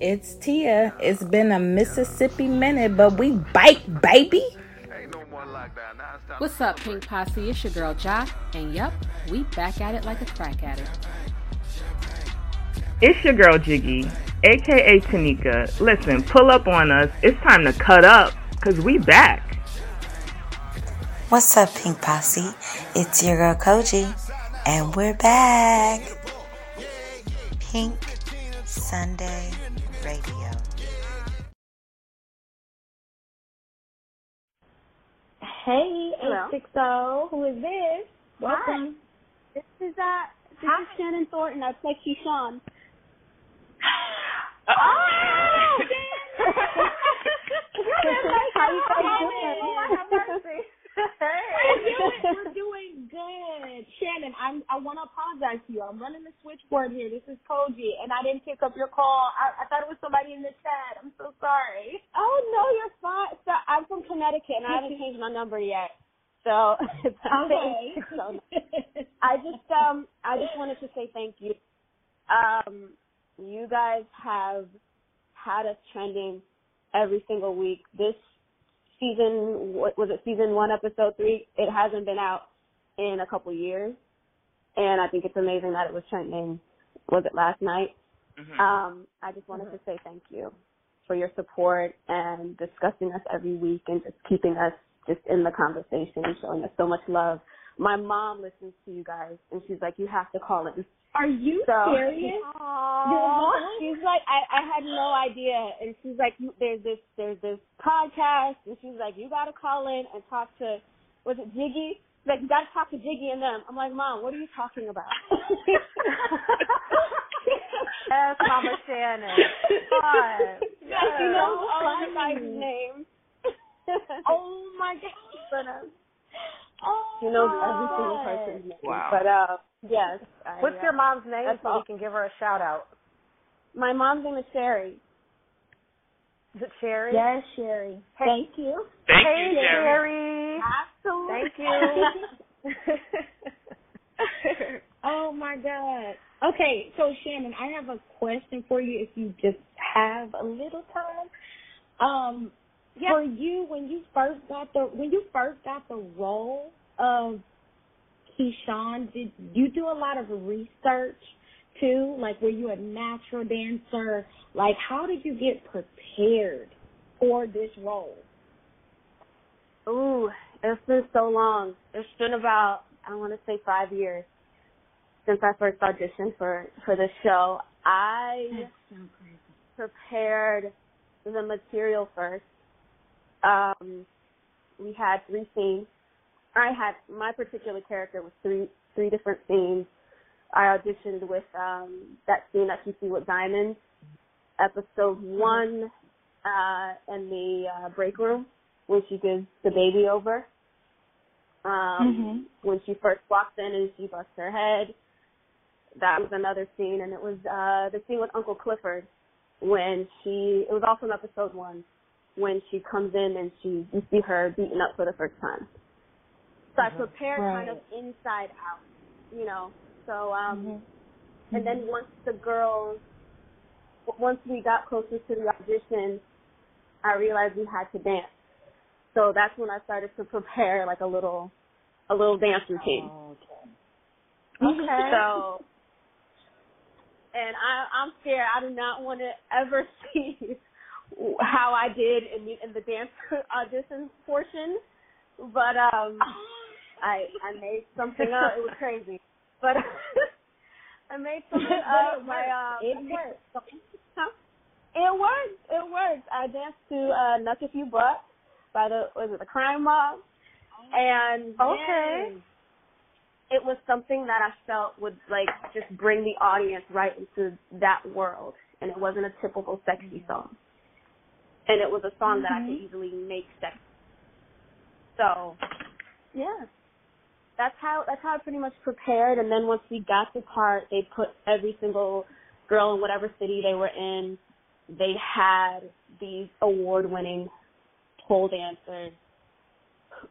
It's Tia. It's been a Mississippi minute, but we bite, baby. What's up, Pynk Posse? It's your girl Jaa, and yep, we back at it like a crack addict. It's your girl Jiggy, aka Tanika. Listen, pull up on us. It's time to cut up, cause we back. What's up, Pynk Posse? It's your girl Kogi, and we're back. Pynk Sunday Radio. Hey, Hello. 860. Who is this? Welcome. This is uh this Hi. is Shannon Thornton. I play Keyshawn. Oh, How you guys doing? We're doing we're doing good. Shannon, I'm, I want to apologize to you. I'm running the switchboard here. This is Kogi, and I didn't pick up your call. I, I thought it was somebody in the chat. I'm so sorry. Oh no, you're fine. So I'm from Connecticut and I haven't changed my number yet. So Okay. so I just um I just wanted to say thank you. Um you guys have had us trending every single week. This season what was it season 1 episode 3? It hasn't been out in a couple years. And I think it's amazing that it was trending was it last night? Um I just wanted to say thank you for your support and discussing us every week and just keeping us just in the conversation and showing us so much love. My mom listens to you guys and she's like, You have to call in. Are you So serious? Mom? she's like, I, I had no idea, and she's like, there's this, there's this podcast, and she's like, you got to call in and talk to, was it Jiggy? She's like, you got to talk to Jiggy and them. I'm like, Mom, what are you talking about? Yes, Mama Shannon. God. Yeah, she know all our guys' names. Oh my god. Um, but um, Oh, she knows every single God. person's name. Wow. But uh, yes. I, What's uh, your mom's name so all. we can give her a shout out? My mom's name is Sherry. Is it Sherry? Yes, Sherry. Hey. Thank you. Thank hey, you, Jerry. Sherry. Absolutely. Thank you. oh my God. Okay, so Shannon, I have a question for you if you just have a little time. Um for you when you first got the when you first got the role of Keyshawn, did you do a lot of research too? Like were you a natural dancer? Like how did you get prepared for this role? Ooh, it's been so long. It's been about I want to say five years since I first auditioned for for this show. I prepared the material first. Um, we had three scenes. I had my particular character was three three different scenes. I auditioned with um that scene that you see with Diamond, episode one, uh, in the uh, break room when she gives the baby over. Um, when she first walks in and she busts her head. That was another scene, and it was uh the scene with Uncle Clifford when she. It was also in episode one when she comes in and she you see her beaten up for the first time. So I prepared kind of inside out, you know. So um, and then once the girls, once we got closer to the audition, I realized we had to dance. So that's when I started to prepare like a little, a little dance routine. Okay. So, and I, I'm scared. I do not want to ever see how I did in the in the dance audition portion, but um, I I made something up. It was crazy, but I made something up. My um, It worked. it worked. It worked. I danced to uh, "Knuck If You Buck" by the was it the Crime Mob, and Okay. then it was something that I felt would like just bring the audience right into that world, and it wasn't a typical sexy song, and it was a song that I could easily make sexy. So, yeah, that's how that's how I pretty much prepared. And then once we got the part, they put every single girl in whatever city they were in. They had these award-winning pole dancers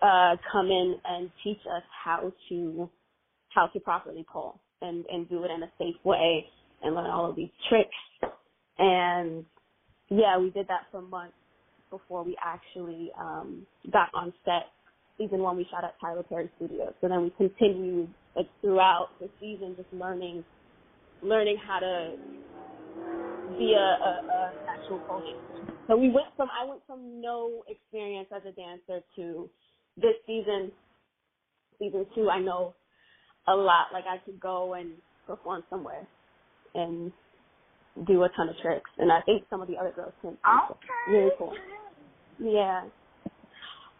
uh, come in and teach us how to how to properly pole and and do it in a safe way and learn all of these tricks. And yeah, we did that for months before we actually um, got on set. Even when we shot at Tyler Perry Studios, so then we continued like throughout the season, just learning, learning how to be a, a, a actual coach. So we went from I went from no experience as a dancer to this season, season two. I know a lot. Like I could go and perform somewhere and do a ton of tricks, and I think some of the other girls can. So, Really cool. Yeah.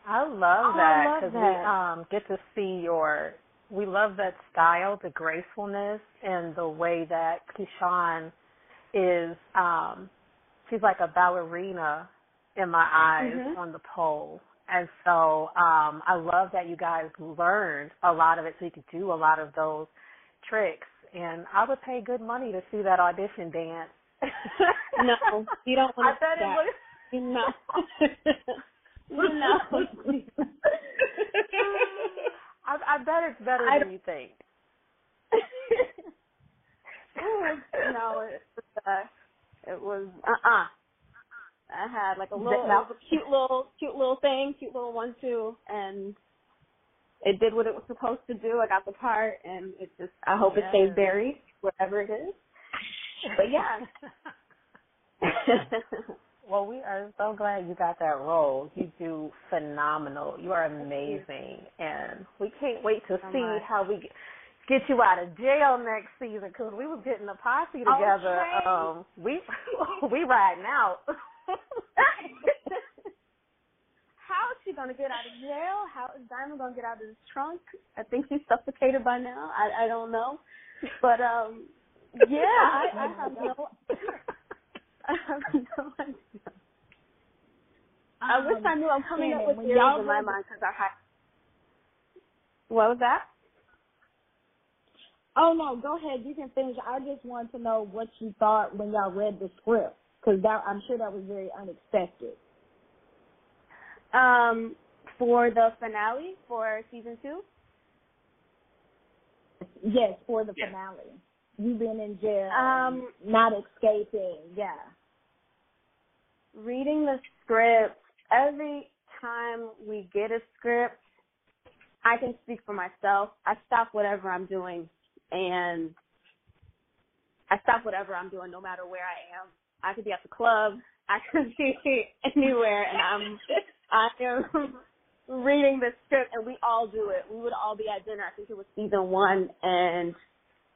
I love Oh, that because we um get to see your. We love that style, the gracefulness, and the way that Keyshawn is. um She's like a ballerina in my eyes Mhm. on the pole, and so um I love that you guys learned a lot of it, so you could do a lot of those tricks. And I would pay good money to see that audition dance. No, you don't want to. bet it was. No. no. I, I bet it's better I than you think. no, it was, uh, it was uh uh I had like a little, was a cute little, cute little thing, cute little one two, and it did what it was supposed to do. I got the part, and it just, I hope it stays Yes. buried wherever it is. But yeah. well, we are so glad you got that role. You do phenomenal. You are amazing, and we can't wait to So see much. how we get, get you out of jail next season. Because we were getting a posse together. Okay. Um, we we riding out. How is she gonna get out of jail? How is Diamond gonna get out of his trunk? I think he's suffocated by now. I I don't know, but um, yeah, I, I have no, I have no idea. I wish I knew. I'm coming up with theories in my mind because I had. What was that? Oh no, go ahead. You can finish. I just want to know what you thought when y'all read the script, because that I'm sure that was very unexpected. Um, for the finale for season two. Yes, for the Yes. finale. You've been in jail, Um, not escaping. Yeah. reading the script, every time we get a script, I can speak for myself. I stop whatever I'm doing and I stop whatever I'm doing no matter where I am. I could be at the club, I could be anywhere and I'm I am reading the script and we all do it. We would all be at dinner, I think it was season one and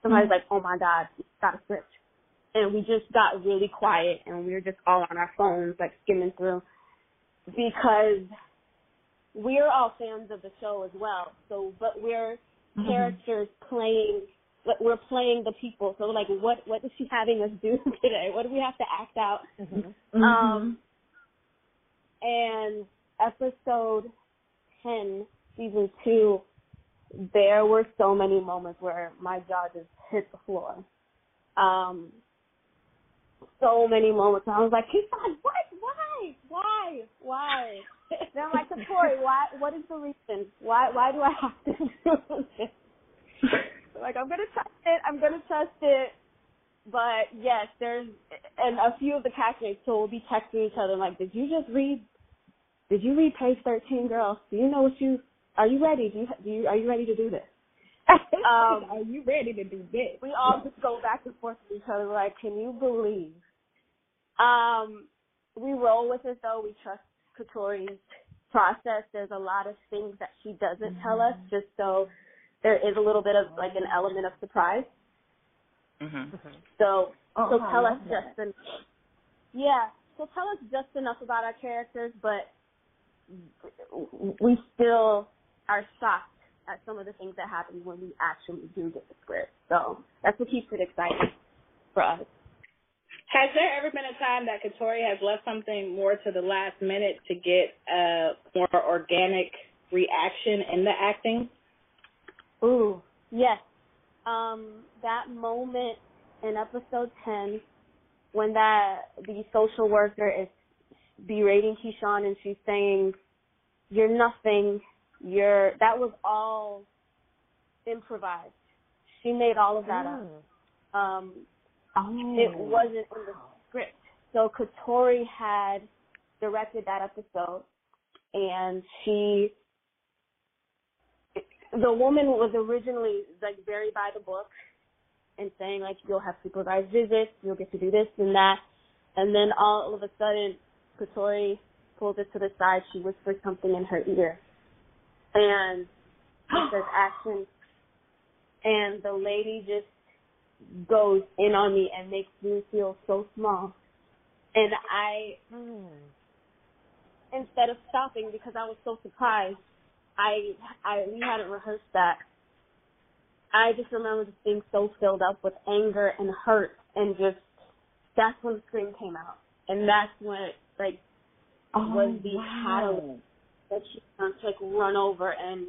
somebody's like, Oh my God, got a script. And we just got really quiet and we were just all on our phones like skimming through because we're all fans of the show as well. So but we're characters playing but we're playing the people. So like what what is she having us do today? What do we have to act out? Mm-hmm. um and episode 10 season 2 there were so many moments where my jaw just hit the floor um so many moments. I was like, he's like, what? Why? Why? Why? then I'm like, Tori, why? What is the reason? Why? Why do I have to do this? like, I'm gonna trust it. I'm gonna trust it. But yes, there's and a few of the castmates so we'll be texting each other like, did you just read? Did you read page 13, girl? Do you know what you? Are you ready? Do you? Do you? Are you ready to do this? Um, Are you ready to do this? we all just go back and forth with each other like, can you believe? Um, we roll with it though. We trust Katori's process. There's a lot of things that she doesn't tell us just so there is a little bit of like an element of surprise. Mhm. So Oh, so tell us that. just enough. Yeah. So tell us just enough about our characters, but we still are shocked at some of the things that happen when we actually do get the script. So that's what keeps it exciting for us. Has there ever been a time that Katori has left something more to the last minute to get a more organic reaction in the acting? Ooh, yes. Um, that moment in episode ten when that the social worker is berating Keyshawn and she's saying, You're nothing, you're that was all improvised. She made all of that up. Um Oh. it wasn't in the script. so Katori had directed that episode, and she, the woman was originally like very by the book, and saying like you'll have supervised visits, you'll get to do this and that, and then all of a sudden, Katori pulls it to the side. She whispers something in her ear, and says action, and the lady just goes in on me and makes me feel so small. And I, Hmm. instead of stopping because I was so surprised, I, I, we hadn't rehearsed that. I just remember just being so filled up with anger and hurt and just, that's when the scream came out. And that's when it, like, was the catalyst that she wants to like run over and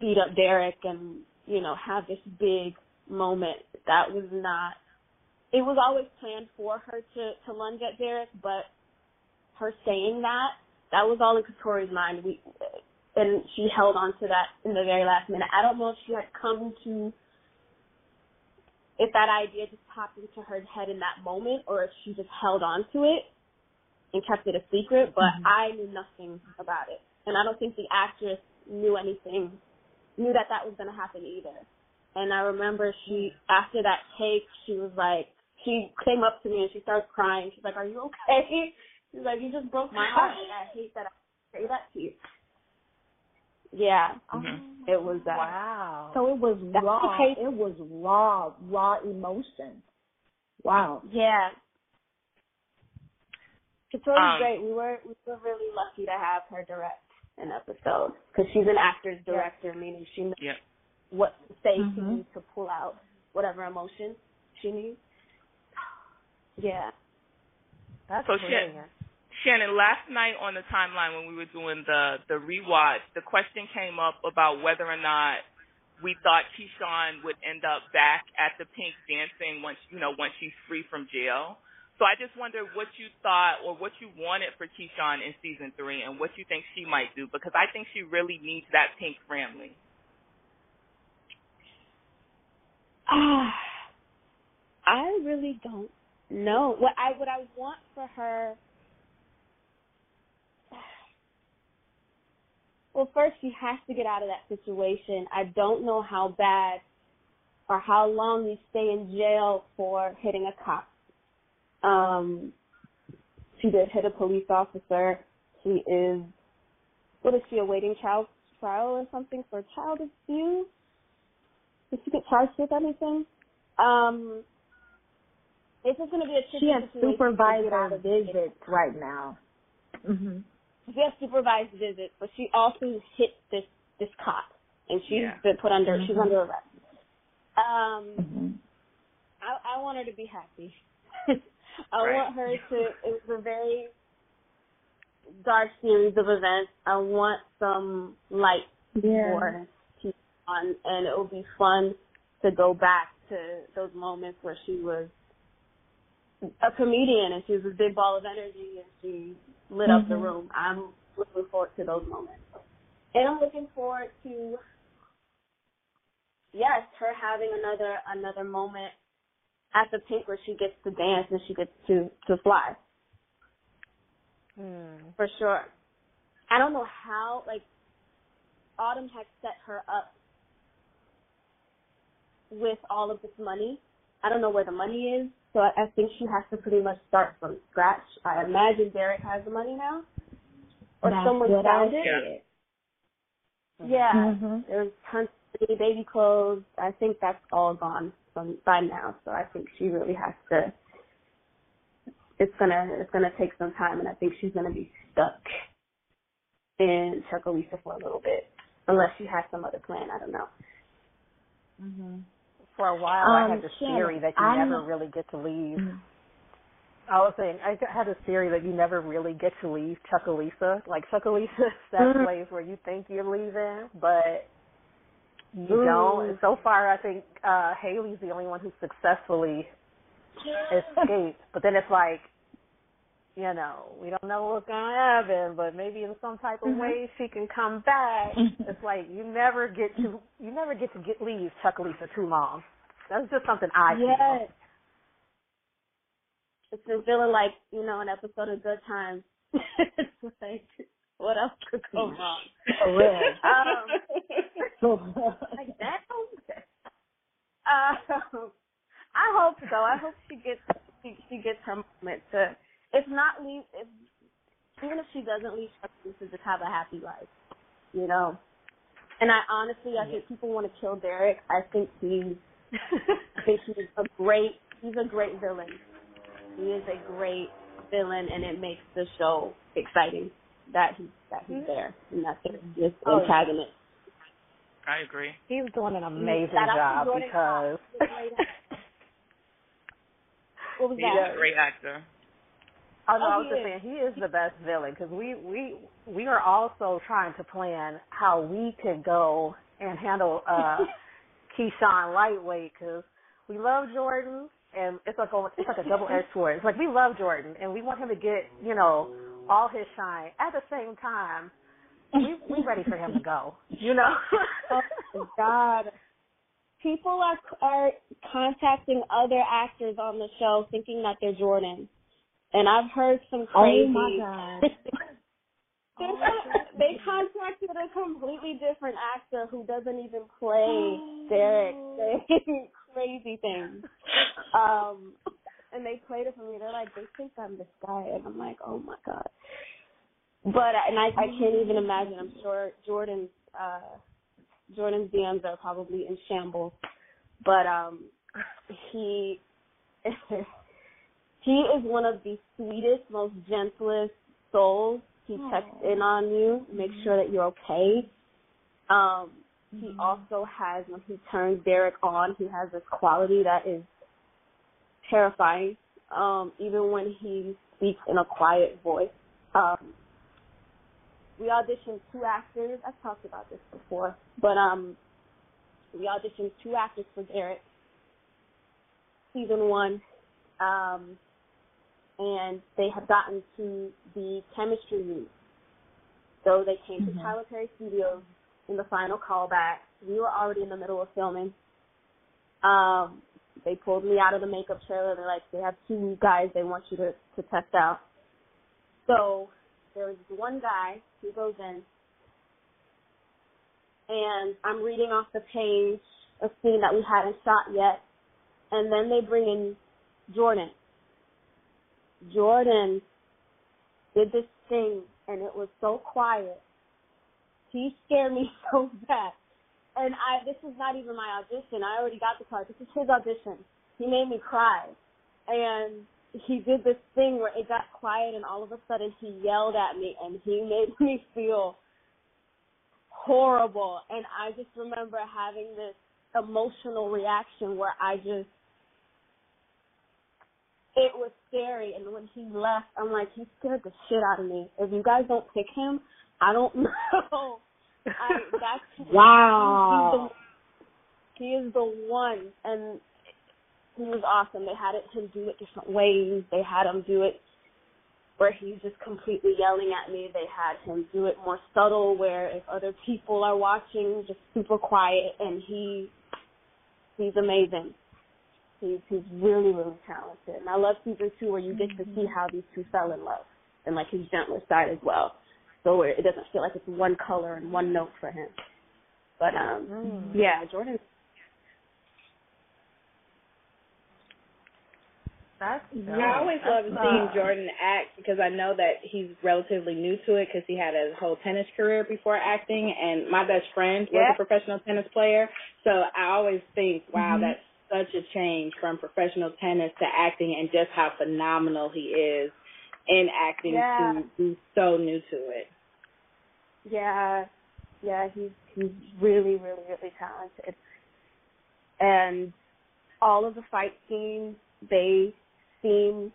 beat up Derrick and, you know, have this big moment. That was not it was always planned for her to, to lunge at Derrick, but her saying that, that was all in Katori's mind. We and she held on to that in the very last minute. I don't know if she had come to if that idea just popped into her head in that moment or if she just held on to it and kept it a secret, but I knew nothing about it. And I don't think the actress knew anything, knew that that was going to happen either. And I remember she, after that take, she was like, she came up to me and she started crying. She's like, are you okay? She's like, you just broke my heart. And I hate that I say that to you. Yeah, Mhm. it was that. Wow. So it was raw. okay. It was raw, raw emotion. Wow. Yeah. Katori's Um, great. We were we were really lucky to have her direct an episode because she's an actor's director, meaning she knows Yep. what to say to Mhm. you to pull out whatever emotion she needs. Yeah. That's So shit. brilliant. Shannon, last night on the timeline when we were doing the the rewatch, the question came up about whether or not we thought Keyshawn would end up back at the Pynk dancing once you know once she's free from jail. So I just wonder what you thought or what you wanted for Keyshawn in season three and what you think she might do because I think she really needs that Pynk family. Ah, I really don't know what I what I want for her. Well, first she has to get out of that situation. I don't know how bad or how long you stay in jail for hitting a cop. Um, she did hit a police officer. She is, what is she awaiting child trial or something for child abuse? Did she get charged with anything? Um, it's just going to be a tricky She has situation to get supervisor out of it. visits right now. Mhm. She has supervised visits, but she also hit this this cop, and she's Yeah. been put under. She's Mhm. under arrest. Um, Mhm. I, I want her to be happy. I Right. want her to. It was a very dark series of events. I want some light Yeah. for on, and it will be fun to go back to those moments where she was a comedian and she was a big ball of energy and she lit up the Mhm. room. I'm looking forward to those moments, and I'm looking forward to yes, her having another another moment at the Pynk where she gets to dance and she gets to to fly Hmm. for sure. I don't know how like Autumn had set her up with all of this money. I don't know where the money is, so I, I think she has to pretty much start from scratch. I imagine Derrick has the money now, or That's someone found it. Yeah, Mhm. there's tons of baby clothes. I think that's all gone from by now, so I think she really has to. It's gonna it's gonna take some time, and I think she's gonna be stuck in Chucalissa for a little bit, unless she has some other plan. I don't know. Mhm. For a while, I Um, had this Shannon, theory that you I'm- never really get to leave. Mhm. I was saying I had this theory that you never really get to leave Chucalissa. Like Chucalissa is that Mhm. place where you think you're leaving, but you Mm. don't. And so far, I think uh Haley's the only one who successfully escaped. But then it's like, you know, we don't know what's gonna happen, but maybe in some type of Mhm. way she can come back. Mhm. It's like you never get to you never get to get leave Chucalissa too long. That's just something I feel. Yes. it's been feeling like you know an episode of Good Times. it's like what else could go wrong? For real. um, like that. Um, I hope so. I hope she gets she, she gets her moment to. If not leave, if even if she doesn't leave, she to just have a happy life, you know. And I honestly, I think people want to kill Derrick. I think he's, I think he's a great, he's a great villain. He is a great villain, and it makes the show exciting that he's that he's there and that there's this Oh, antagonist. I agree. He's doing an amazing Shout job because What was He's that? a great actor. Oh no, Oh, I was just is. saying he is the best villain because we we we are also trying to plan how we could go and handle uh Keyshawn lightweight because we love Jordan and it's like a it's like a double edged sword. It's like we love Jordan and we want him to get you know all his shine at the same time. We we ready for him to go. You know. Oh God. People are are contacting other actors on the show thinking that they're Jordan, and I've heard some crazy. Oh my God. they contacted a completely different actor who doesn't even play Derrick. Saying crazy things. Um, and they played it for me. They're like, they think I'm this guy, and I'm like, oh my god. But and I I can't even imagine. I'm sure Jordan's uh Jordan's DMs are probably in shambles. But um he he is one of the sweetest, most gentlest souls. He checks in on you, makes sure that you're okay. Um he also has when he turns Derrick on, he has this quality that is terrifying. Um, even when he speaks in a quiet voice. Um we auditioned two actors. I've talked about this before, but um, we auditioned two actors for Derrick, season one, um, and they had gotten to the chemistry week. So they came to Tyler Perry Studios in the final callback. We were already in the middle of filming. Um, they pulled me out of the makeup trailer. They're like, they have two guys they want you to, to test out. So there was one guy who goes in, and I'm reading off the page a scene that we hadn't shot yet, and then they bring in Jordan. Jordan did this thing, and it was so quiet. He scared me so bad. And I, this is not even my audition. I already got the part. This is his audition. He made me cry. And he did this thing where it got quiet and all of a sudden he yelled at me and he made me feel horrible and I just remember having this emotional reaction where I just it was scary and when he left I'm like he scared the shit out of me. If you guys don't pick him, I don't know. I that's Wow. He is the one and he was awesome. They had it, him do it different ways. They had him do it where he's just completely yelling at me. They had him do it more subtle where if other people are watching, just super quiet and he he's amazing. He's he's really, really talented. And I love season two where you get to see mm-hmm. how these two fell in love and like his gentler side as well. So it doesn't feel like it's one color and one note for him. But um yeah, Jordan That's I always love seeing Jordan act because I know that he's relatively new to it because he had a whole tennis career before acting, and my best friend was Yeah. a professional tennis player. So I always think, wow, that's such a change from professional tennis to acting, and just how phenomenal he is in acting Yeah. to be so new to it. Yeah, yeah, he's he's really, really, really talented. And all of the fight scenes, they seem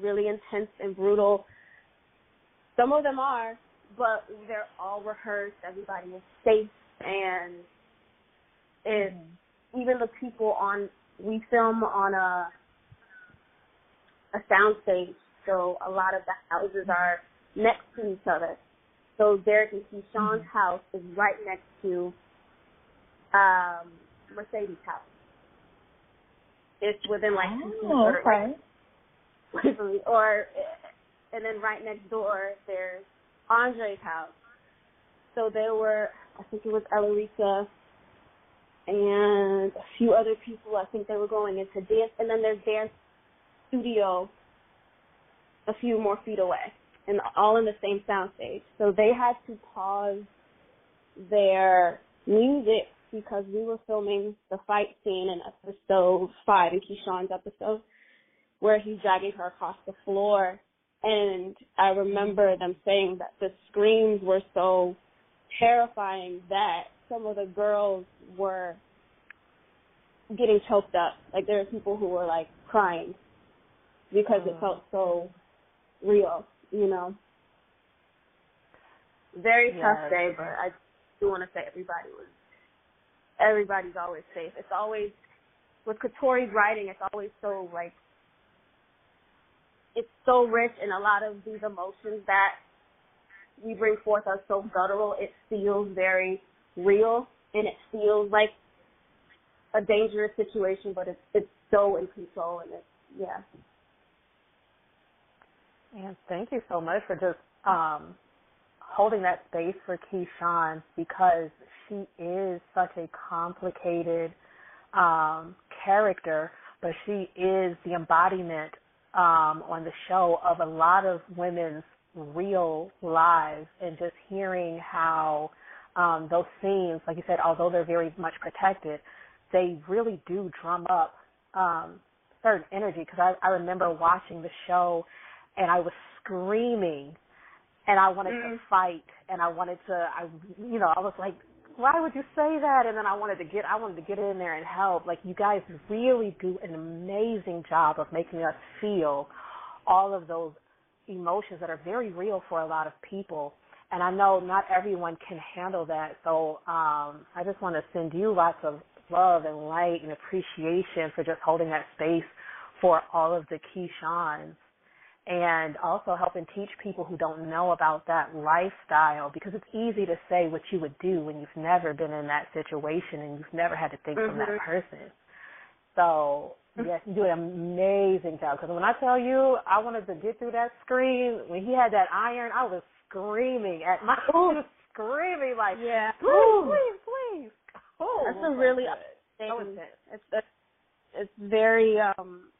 really intense and brutal. Some of them are, but they're all rehearsed. Everybody is safe, and it mm-hmm. even the people on we film on a a sound stage, so a lot of the houses are next to each other. So Derrick and Keyshawn's house is right next to um Mercedes' house. It's within like Oh, or, okay. or and then right next door there's Andre's house. So there were, I think it was Elarica and a few other people. I think they were going into dance, and then there's dance studio a few more feet away, and all in the same soundstage. So they had to pause their music because we were filming the fight scene in episode five in Keyshawn's episode, where he's dragging her across the floor. And I remember them saying that the screams were so terrifying that some of the girls were getting choked up. Like there were people who were like crying because it uh-huh. felt so real, you know. Very Yes. tough day, but I do want to say everybody was everybody's always safe. It's always with Katori's writing, it's always so like it's so rich and a lot of these emotions that we bring forth are so guttural. It feels very real and it feels like a dangerous situation, but it's it's so in control and it's yeah. And thank you so much for just um, holding that space for Keyshawn because she is such a complicated um, character, but she is the embodiment um, on the show of a lot of women's real lives and just hearing how um, those scenes, like you said, although they're very much protected, they really do drum up um, certain energy. Because I, I remember watching the show and I was screaming and I wanted Mm. to fight and I wanted to I you know, I was like, Why would you say that? And then I wanted to get I wanted to get in there and help. Like you guys really do an amazing job of making us feel all of those emotions that are very real for a lot of people. And I know not everyone can handle that. So um I just want to send you lots of love and light and appreciation for just holding that space for all of the Keyshawns and also helping teach people who don't know about that lifestyle because it's easy to say what you would do when you've never been in that situation and you've never had to think from that Mhm. person. So, yes, you do an amazing job because when I tell you I wanted to get through that screen, when he had that iron, I was screaming at my, was screaming like, Yeah. please, please, please. Oh, That's a really thing. it's it's very um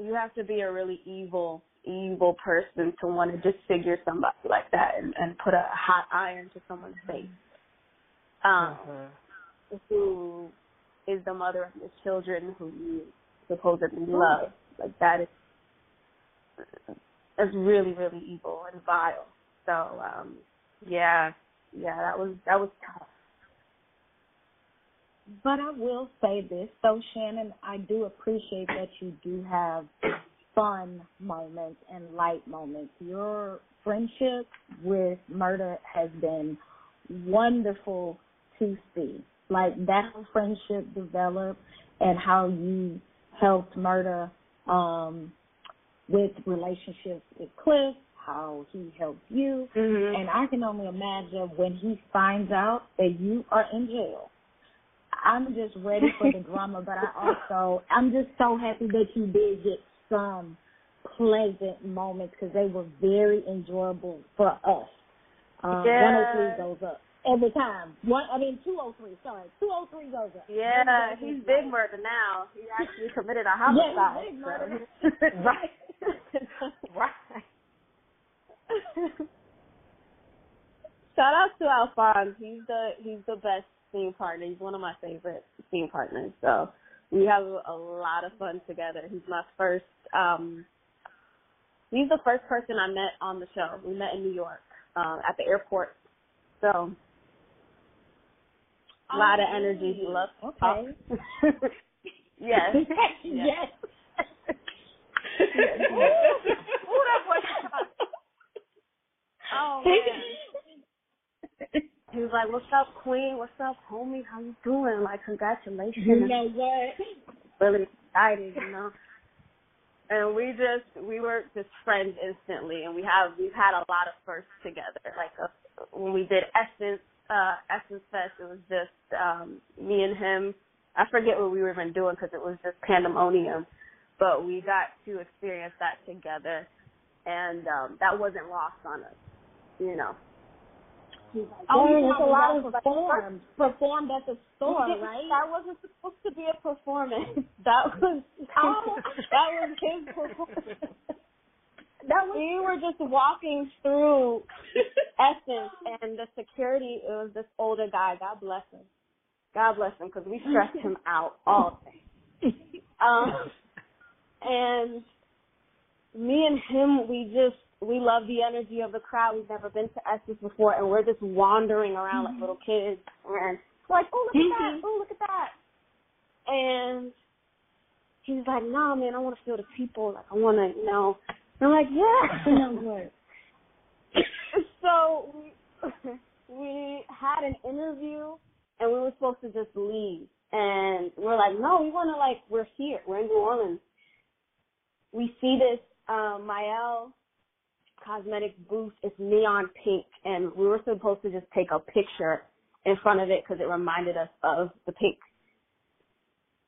you have to be a really evil evil person to want to disfigure somebody like that and, and put a hot iron to someone's face. Um Mhm. who is the mother of your children who you supposedly love. Like that is that's really, really evil and vile. So, um yeah, yeah, that was that was tough. But I will say this, though, Shannon, I do appreciate that you do have fun moments and light moments. Your friendship with Murda has been wonderful to see. Like that friendship develop and how you helped Murda um with relationships with Cliff, how he helped you. Mm-hmm. And I can only imagine when he finds out that you are in jail. I'm just ready for the drama, but I also I'm just so happy that you did get some pleasant moments because they were very enjoyable for us. Um, Yeah. 103 goes up every time. One, I mean 203. Sorry, 203 goes up. Yeah, he's big murder now. He actually committed a Yeah, homicide. big murder. right. right. Shout out to Alphonse. He's the he's the best scene partner. He's one of my favorite scene partners. So we have a lot of fun together. He's my first um he's the first person I met on the show. We met in New York, um, at the airport. So a lot of energy. He loves to talk. Okay. yes. yes. Ooh, that talk. Oh man. He was like, "What's up, Queen? What's up, homie? How you doing? Like, congratulations." You know what? really excited, you know. And we just we were just friends instantly, and we have we've had a lot of firsts together. Like uh, when we did Essence uh Essence Fest, it was just um me and him. I forget what we were even doing because it was just pandemonium. but we got to experience that together, and um, that wasn't lost on us, you know. Oh, it's a lot of performed. Performed at the store, right? That wasn't supposed to be a performance. That was oh, that was his performance. That was, we were just walking through Essence, and the security it was this older guy. God bless him. God bless him, because we stressed him out all day. Um, and me and him, we just we love the energy of the crowd. We've never been to Essence before, and we're just wandering around like little kids, and like, oh look at that, oh look at that, and he's like, nah, man, I want to feel the people. Like, I want to, you know. And I'm like, yeah. so we we had an interview, and we were supposed to just leave, and we're like, no, we want to like, we're here, we're in New Orleans. We see this um Mielle cosmetic booth. It's neon pink, and we were supposed to just take a picture in front of it because it reminded us of the Pynk.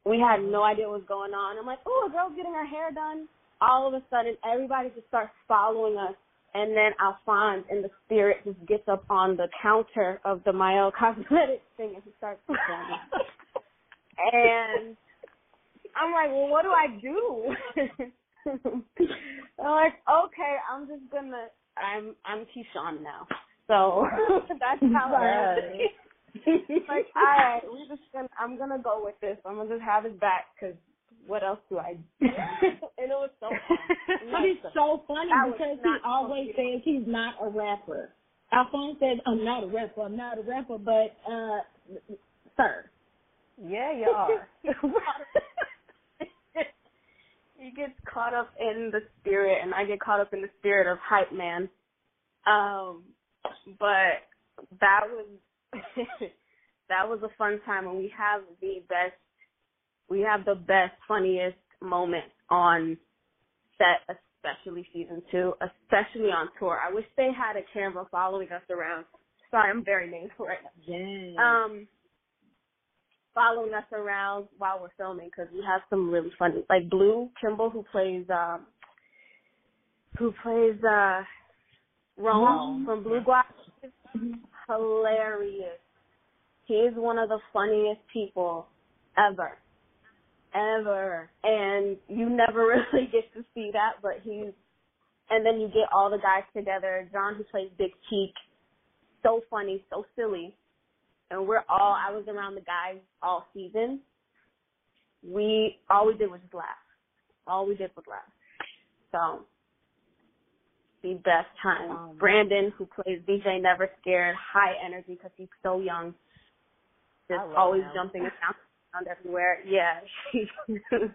We had no idea what was going on. I'm like, oh, a girl's getting her hair done. All of a sudden, everybody just starts following us, and then Alphonse in the spirit just gets up on the counter of the Mielle cosmetic thing and he starts performing. and I'm like, well, what do I do? I'm like, okay, I'm just gonna, I'm, I'm Keyshawn now. So that's how I like, all right, we're just gonna, I'm gonna go with this. I'm gonna just have his back because what else do I do? and it was so But it's so funny because he always says he's not a rapper. Alphonse said, I'm not a rapper, I'm not a rapper, but, uh, sir. Yeah, you are. He gets caught up in the spirit and I get caught up in the spirit of hype man. Um but that was that was a fun time and we have the best we have the best funniest moment on set especially season 2 especially on tour i wish they had a camera following us around sorry i'm very nasal right now yeah. um following us around while we're filming because we have some really funny like Blue Kimball who plays um who plays uh Rome from Blue Guac hilarious. He's one of the funniest people ever. Ever. And you never really get to see that, but he's and then you get all the guys together. John who plays Big Cheek, so funny, so silly and we're all I was around the guys all season. We all we did was just laugh. All we did was laugh. So the best time. Um, Brandon, who plays DJ Never Scared, high energy because he's so young, just always him. jumping around everywhere. Yeah,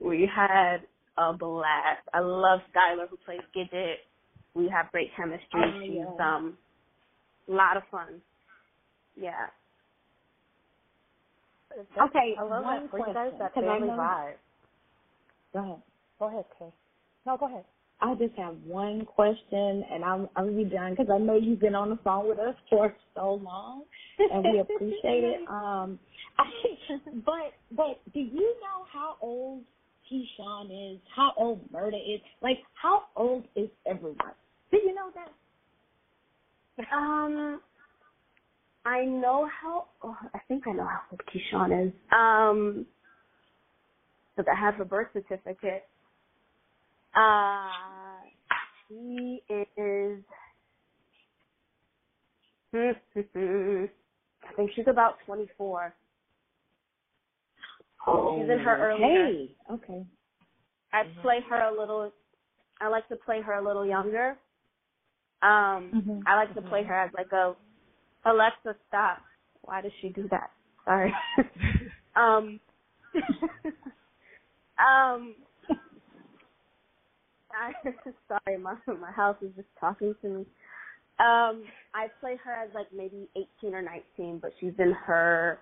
we had a blast. I love Skylar, who plays Gidget. We have great chemistry. Oh, She's yeah. um, a lot of fun. Yeah. okay, I love one that question. that family vibe. Go ahead. Go ahead, Kay. No, go ahead. I just have one question, and I'm I'm gonna be done because I know you've been on the phone with us for so long, and we appreciate it. Um, I, but but do you know how old Keyshawn is? How old Murda is? Like how old is everyone? Do you know that? Um, I know how. Oh, I think I know how old Keyshawn is. Um, because I have her birth certificate. Uh, he is. I think she's about 24. Oh, she's in her early. Hey, okay. I play her a little. I like to play her a little younger. Um, mm-hmm. I like to play her as like a Alexa, stop. Why does she do that? Sorry. um, um, I, sorry, my my house is just talking to me. Um, I play her as like maybe 18 or 19, but she's in her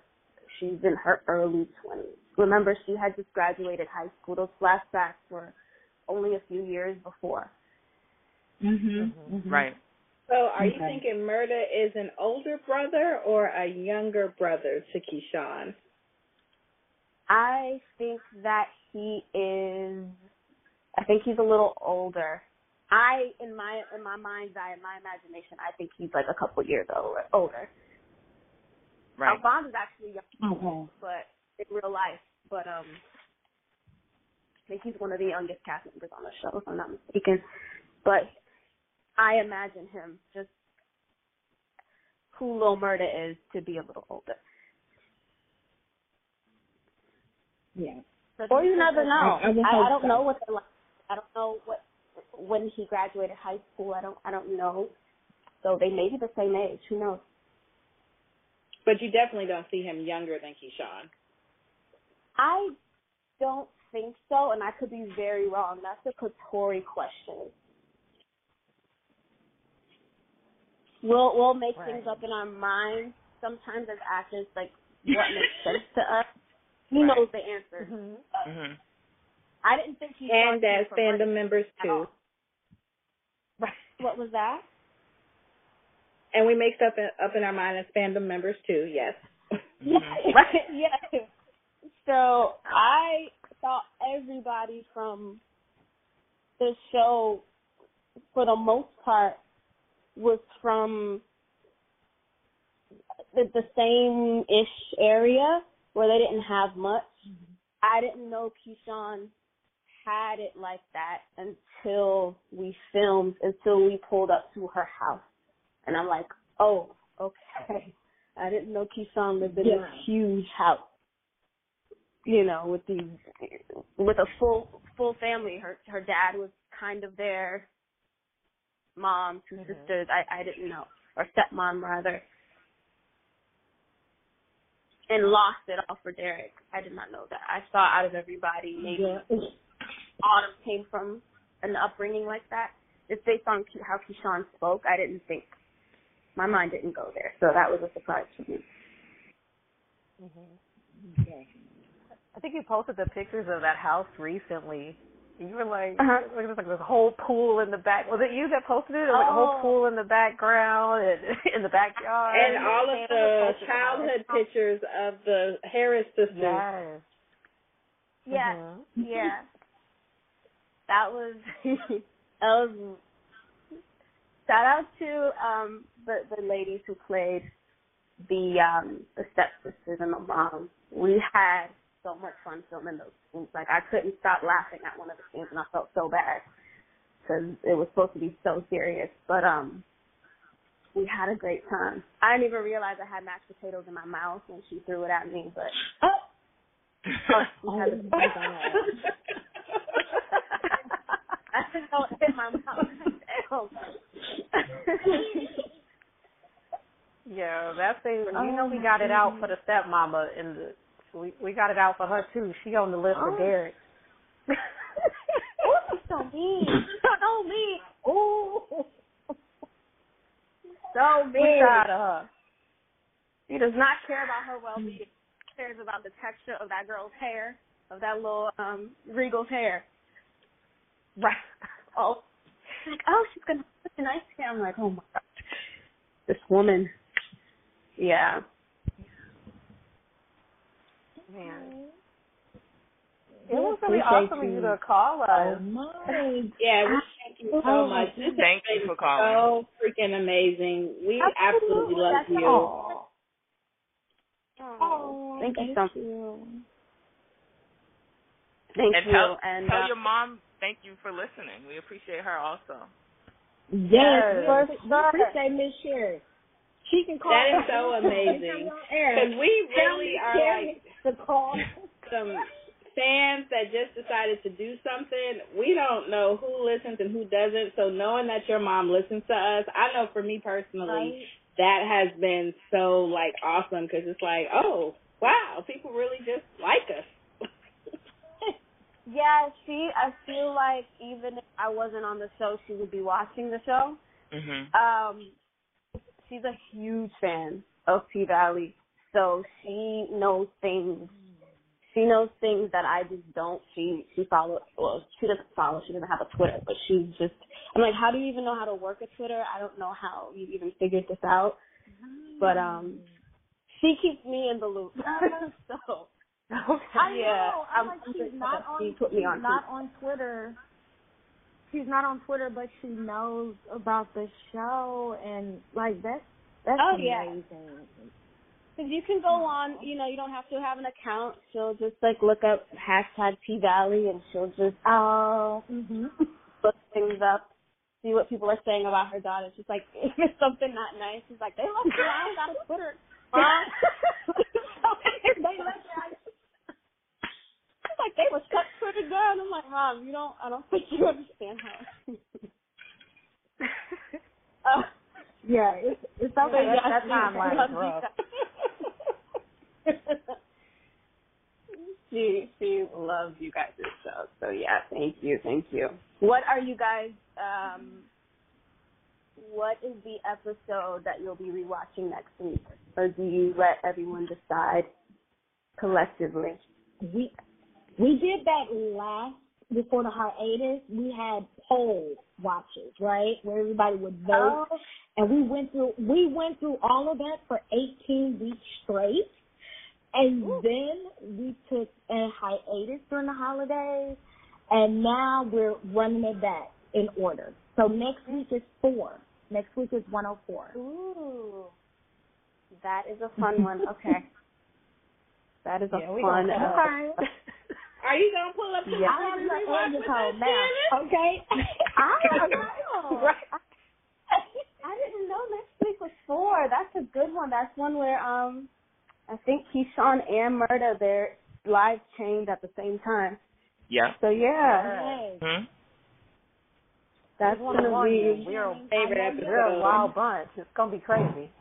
she's in her early 20s. Remember, she had just graduated high school. Those flashbacks were only a few years before. Mhm. Mm-hmm. Right. So, are okay. you thinking Murda is an older brother or a younger brother to Keyshawn? I think that he is. I think he's a little older. I, in my in my mind's eye, in my imagination, I think he's like a couple years older. older. Right. Alphonse is actually young, Okay. but in real life, but um, I think he's one of the youngest cast members on the show, if I'm not mistaken. But I imagine him just who Lil Murda is to be a little older. Yeah. Or you never know. I I, I don't so. know what they're like. I don't know what when he graduated high school. I don't. I don't know. So they may be the same age. Who knows? But you definitely don't see him younger than Keyshawn. I don't think so, and I could be very wrong. That's a Katori question. We'll we'll make Right. things up in our minds sometimes as actors, like what makes sense to us. He Right. knows the answer. Mm-hmm. hmm I didn't think he And as for fandom members too. all. What was that? And we make stuff in, up in our mind as fandom members too, yes. Yeah, right. Yeah. So I thought everybody from the show, for the most part, was from the, the same ish area where they didn't have much. Mm-hmm. I didn't know Keyshawn had it like that until we filmed, until we pulled up to her house. And I'm like, oh, okay. I didn't know Keyshawn lived in Yeah. this huge house. You know, with these, with a full full family. Her her dad was kind of there. Mom, 2 Mhm. sisters. I I didn't know, or stepmom rather. And lost it all for Derrick. I did not know that. I saw out of everybody maybe Yeah. Autumn came from an upbringing like that. Just based on how Keyshawn spoke, I didn't think my mind didn't go there. So that was a surprise for me. Mm-hmm. I think you posted the pictures of that house recently. You were like, Uh-huh. like there's like this whole pool in the back. Was it you that posted it? There was like a whole Oh. pool in the background and in the backyard. And all of the childhood it. pictures of the Harris sisters. Yes. Yeah, Mhm. yeah. That was that was shout out to um the the ladies who played the um the stepsisters and the mom. We had so much fun filming those scenes. Like I couldn't stop laughing at one of the scenes, and I felt so bad because it was supposed to be so serious. But um, we had a great time. I didn't even realize I had mashed potatoes in my mouth when she threw it at me, but. Oh we had a- my god. I didn't know it hit my mouth. Yeah, that's the you know we got it out for the stepmama and the we we got it out for her too. She on the list Oh. for Derrick. Ooh, she's so mean. So mean. Ooh. So mean. proud of her. She does not care about her well being. Cares about the texture of that girl's hair, of that little um Regal's hair. Right. Oh. She's like, oh, she's gonna put an ice cream. I'm like, oh my god. This woman. Yeah. Man. It was really awesome of you. you to call Oh us. my. Yeah, we thank you so much. This Thank you for calling. So freaking amazing. We Absolutely. absolutely love That's you. all. Oh, Thank you so much. Thank and you. tell, and tell uh, your mom thank you for listening. We appreciate her also. Yes, Yes, for for we appreciate Miss Sherry. She can call. That is so amazing. Because Because we really are like the call. some fans that just decided to do something. We don't know who listens and who doesn't. So knowing that your mom listens to us, I know for me personally, that has been so like awesome because it's like, oh wow, people really just like us. yeah, she. I feel like even if I wasn't on the show, she would be watching the show. Mhm. Um, she's a huge fan of P Valley, so she knows things. She knows things that I just don't. She she follows. Well, she doesn't follow. She doesn't have a Twitter, but she's just. I'm like, how do you even know how to work a Twitter? I don't know how you even figured this out. But um, she keeps me in the loop. so Okay. I yeah, know. I'm like, she's not on. She put me on. not on Twitter. She's not on Twitter, but she knows about the show, and like that's that's Oh, yeah. amazing. Because you can go on, you know, you don't have to have an account. She'll just like look up hashtag P Valley, and she'll just Oh, mhm. look things up, see what people are saying about her daughter. She's like, if it's something not nice, she's like, they left her out on Twitter. Huh? they left her out. Like, they were shut Twitter down. I'm like, Mom, you don't, I don't think you understand how. uh, Yeah, it's it's okay. yeah, that she timeline is loves rough. she she loves you guys' show. So yeah, thank you, thank you. What are you guys? um What is the episode that you'll be rewatching next week, or do you let everyone decide collectively? we we did that last before the hiatus. We had poll watches, right, where everybody would vote, Oh. and we went through we went through all of that for 18 weeks straight, and then we took a hiatus during the holidays, and now we're running it back in order. So next mm-hmm. week is four. Next week is 104. Ooh, that is a fun one. Okay, that is a Yeah, fun. Uh, gonna. Okay. Are you gonna pull up the Yeah. I have and the rewatch Angel with code us, now. Shannon? Okay. I know. I didn't know next week was four. That's a good one. That's one where um I think Keyshawn and Murda their lives changed at the same time. Yeah. So yeah, Hey. Hmm? that's One gonna on be one, we're a Favorite episode. we're a wild bunch. It's gonna be crazy.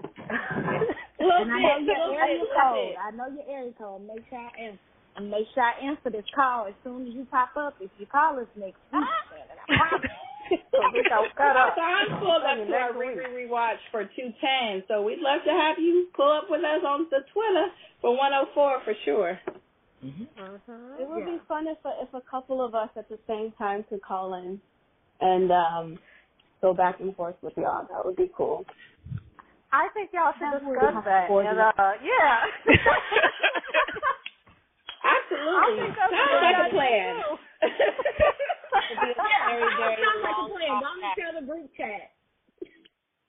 And I know bit, your little area bit, little code. bit. I know your area code. Make sure I answer. And make sure I answer this call as soon as you pop up. If you call us next week, Shannon, I promise. So we don't cut up. So I'm pulled up Maybe to our next re week. rewatch for 210. So we'd love to have you pull up with us on the Twitter for 104 for sure. Mm-hmm. Mhm. it would be fun if a, if a couple of us at the same time could call in and um go back and forth with y'all. That would be cool. I think y'all should That would discuss that. And uh, yeah. Absolutely. I think that's Sounds a like a plan. idea, It'd be a very very Sounds like a plan. Don't podcast. tell the group chat.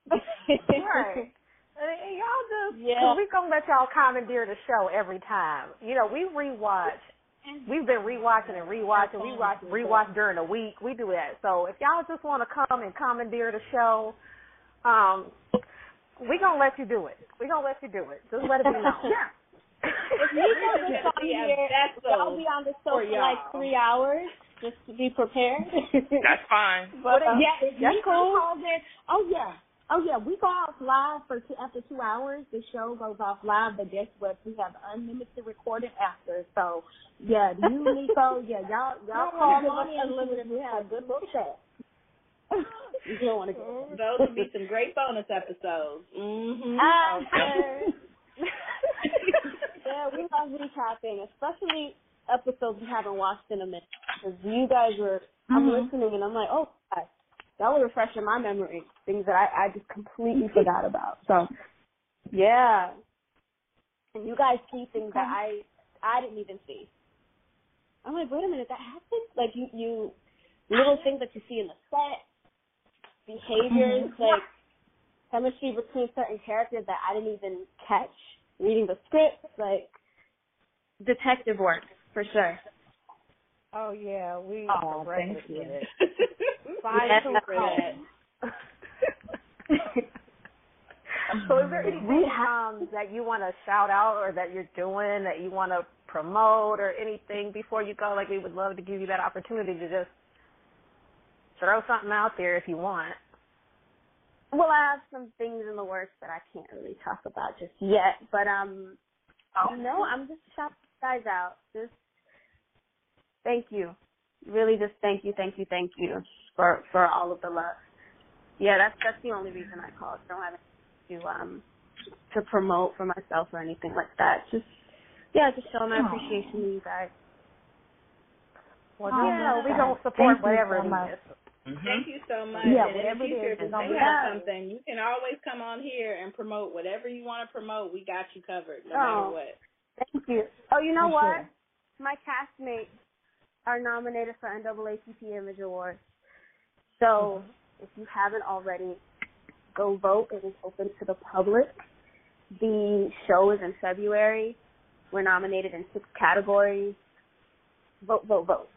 right. And, and y'all just, Yeah. cause we gonna let y'all commandeer the show every time. You know, we rewatch. We've been rewatching and rewatching. We watch rewatch during the week. We do that. So if y'all just want to come and commandeer the show, um, we gonna let you do it. We gonna let you do it. Just let it be known. Yeah. If Nicco gets on be a here, vessel y'all be on the show for for like three hours just to be prepared. That's fine. but uh, yeah, if that's Nicco cool. calls in, oh yeah, oh yeah, we go off live for two, after two hours. The show goes off live, but guess what? We have unlimited recording after. So yeah, you Nicco, yeah, y'all y'all call on in. We have a good little chat. you don't want to go. Those would be some great bonus episodes. Mm-hmm. Ah, yeah, we love recapping, especially episodes we haven't watched in a minute. Because you guys were, I'm Mhm. listening and I'm like, oh, God, that was refreshing my memory. Things that I, I just completely forgot about. So, yeah. And you guys see things that I I didn't even see. I'm like, wait a minute, that happened? Like you you little things that you see in the set, behaviors, like chemistry between certain characters that I didn't even catch reading the scripts, like detective work for sure. Oh yeah, we Oh, are thank you. with it. Fine Yes, for that. So is there anything um, that you want to shout out or that you're doing that you want to promote or anything before you go? Like we would love to give you that opportunity to just throw something out there if you want. Well, I have some things in the works that I can't really talk about just yet, but um, no, I'm just shouting guys out. Just thank you, really, just thank you, thank you, thank you for for all of the love. Yeah, that's that's the only reason I called. I don't have anything to um to promote for myself or anything like that. Just yeah, just show my appreciation to you guys. Well, Oh, yeah, we don't support Thank you whatever so much. is. Mm-hmm. Thank you so much. Yeah, and in whatever the it future, is, if it's gonna you have something, you can always come on here and promote whatever you want to promote. We got you covered, no Oh. matter what. Thank you. Oh, you know what? My castmates are nominated for NAACP Image Awards. So mm-hmm. if you haven't already, go vote. It is open to the public. The show is in February. We're nominated in six categories. Vote, vote, vote.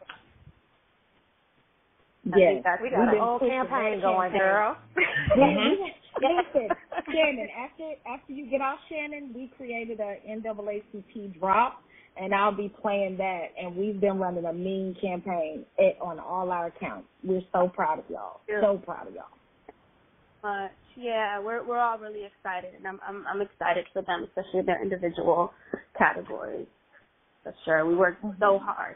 Yes, we got a whole campaign going, girl. mm-hmm. Listen, Shannon. After after you get off, Shannon, we created a NAACP drop, and I'll be playing that. And we've been running a mean campaign at, on all our accounts. We're so proud of y'all. Yeah. So proud of y'all. Much, yeah. We're we're all really excited, and I'm I'm I'm excited for them, especially their individual categories. For sure, we worked mm-hmm. so hard.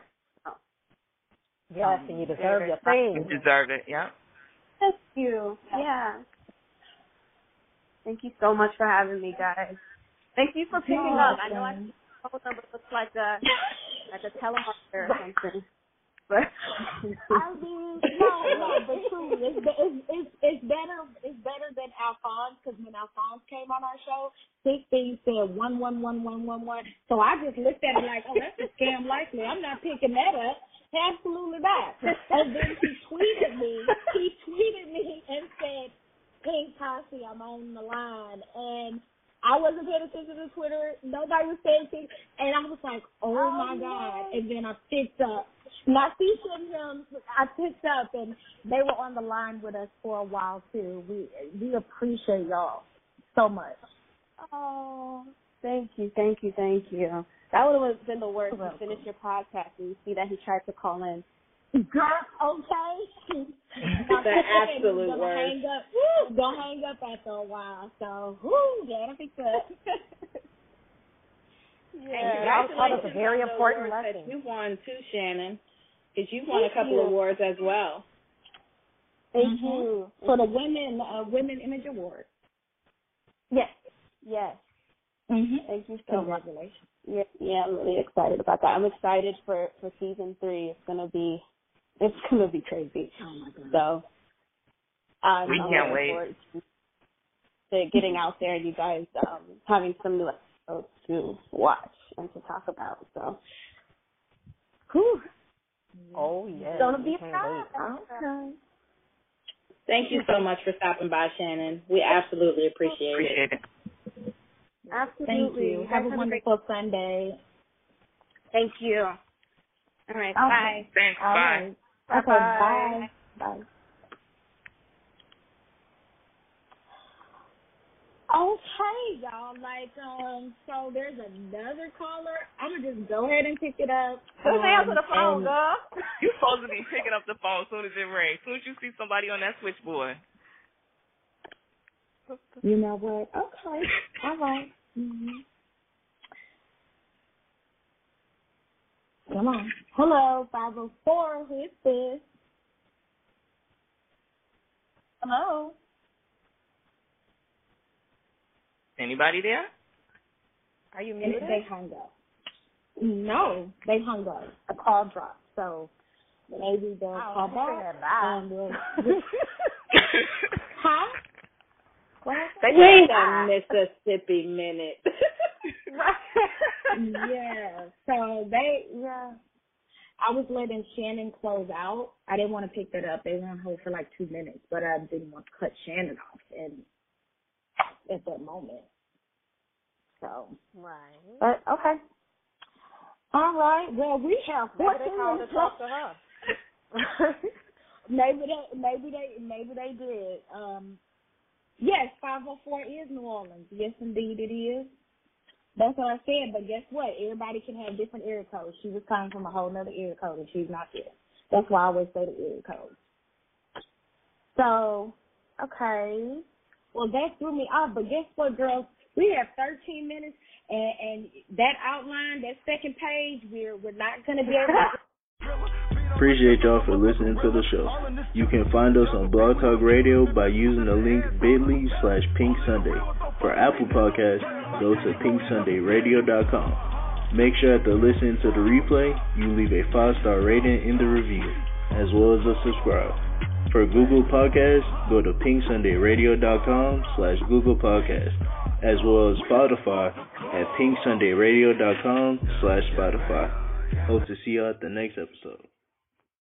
Yes, and you mm-hmm. deserve your thing. You deserve it. Yeah. Thank you. Yeah. Thank you so much for having me, guys. Thank you for picking up. I know I phone number looks like a like a telemarketer or something. But I mean, no, no, but truly, it's, it's it's it's better it's better than Alphonse because when Alphonse came on our show, his thing said one one one one one one. So I just looked at it like, oh, that's a scam likely. I'm not picking that up. Absolutely not. and then he tweeted me. He tweeted me and said, Pynk Posse, I'm on the line. And I wasn't paying attention to Twitter. Nobody was saying anything. And I was like, oh, oh my. God. And then I picked up. Not featuring him, I picked up and they were on the line with us for a while too. We we appreciate y'all so much. Oh, thank you, thank you, thank you. That would have been the worst to finish your podcast and you see that he tried to call in Girl, okay. the absolute gonna worst. Hang up, woo, gonna hang up after a while. So, whoo, that'll be good. yeah, that was a very important lesson. you won too, Shannon, because you won Thank a couple you. awards as well. Thank mm-hmm. you for the women uh, women image award. Yes, yes. Mm-hmm. Thank you so much. Yeah, yeah, I'm really excited about that. I'm excited for for season three. It's gonna be it's gonna be crazy. Oh my god! So I'm, we I'm can't wait to, to getting out there and you guys um, having some new episodes to watch and to talk about. So, whew. Oh yeah, it's gonna be fun. Okay. Thank you so much for stopping by, Shannon. We absolutely appreciate, appreciate it. it. Absolutely. Thank you. Have, Have a wonderful Sunday. Thank you. All right. Okay. Bye. Thanks. All bye. Right. Okay, bye. Bye. Okay, y'all. Like, um, so there's another caller. I'm gonna just go ahead and pick it up. Who's um, answer the phone, girl? You're supposed to be picking up the phone as soon as it rings. As soon as you see somebody on that switchboard. You know what? Okay. All right. mm-hmm. Come on. Hello, 504. Who is this? Hello. Anybody there? Are you muted? They hung up. No, they hung up. A call dropped. So maybe they'll oh, call back. And we'll... huh? What? They Wait a Mississippi minute. yeah. So they yeah. I was letting Shannon close out. I didn't want to pick that up. They were on hold for like two minutes, but I didn't want to cut Shannon off and at that moment. So Right. But okay. All right. Well we have maybe they called to talk to her. maybe they maybe they maybe they did. Um yes, five oh four is New Orleans. Yes indeed it is. That's what I said, but guess what? Everybody can have different area codes. She was coming from a whole nother area code and she's not there. That's why I always say the area code. So, okay. Well, that threw me off, but guess what, girls? We have 13 minutes, and, and that outline, that second page, we're we're not going to be able to. Appreciate y'all for listening to the show. You can find us on Blog Talk Radio by using the link bit.ly slash Pynk Sunday. For Apple Podcasts, go to pynksundayradio.com. Make sure after listening to the replay, you leave a five star rating in the review, as well as a subscribe. For Google Podcasts, go to pynksundayradio.com slash Google Podcasts. as well as Spotify at pynksundayradio.com slash Spotify. Hope to see you at the next episode.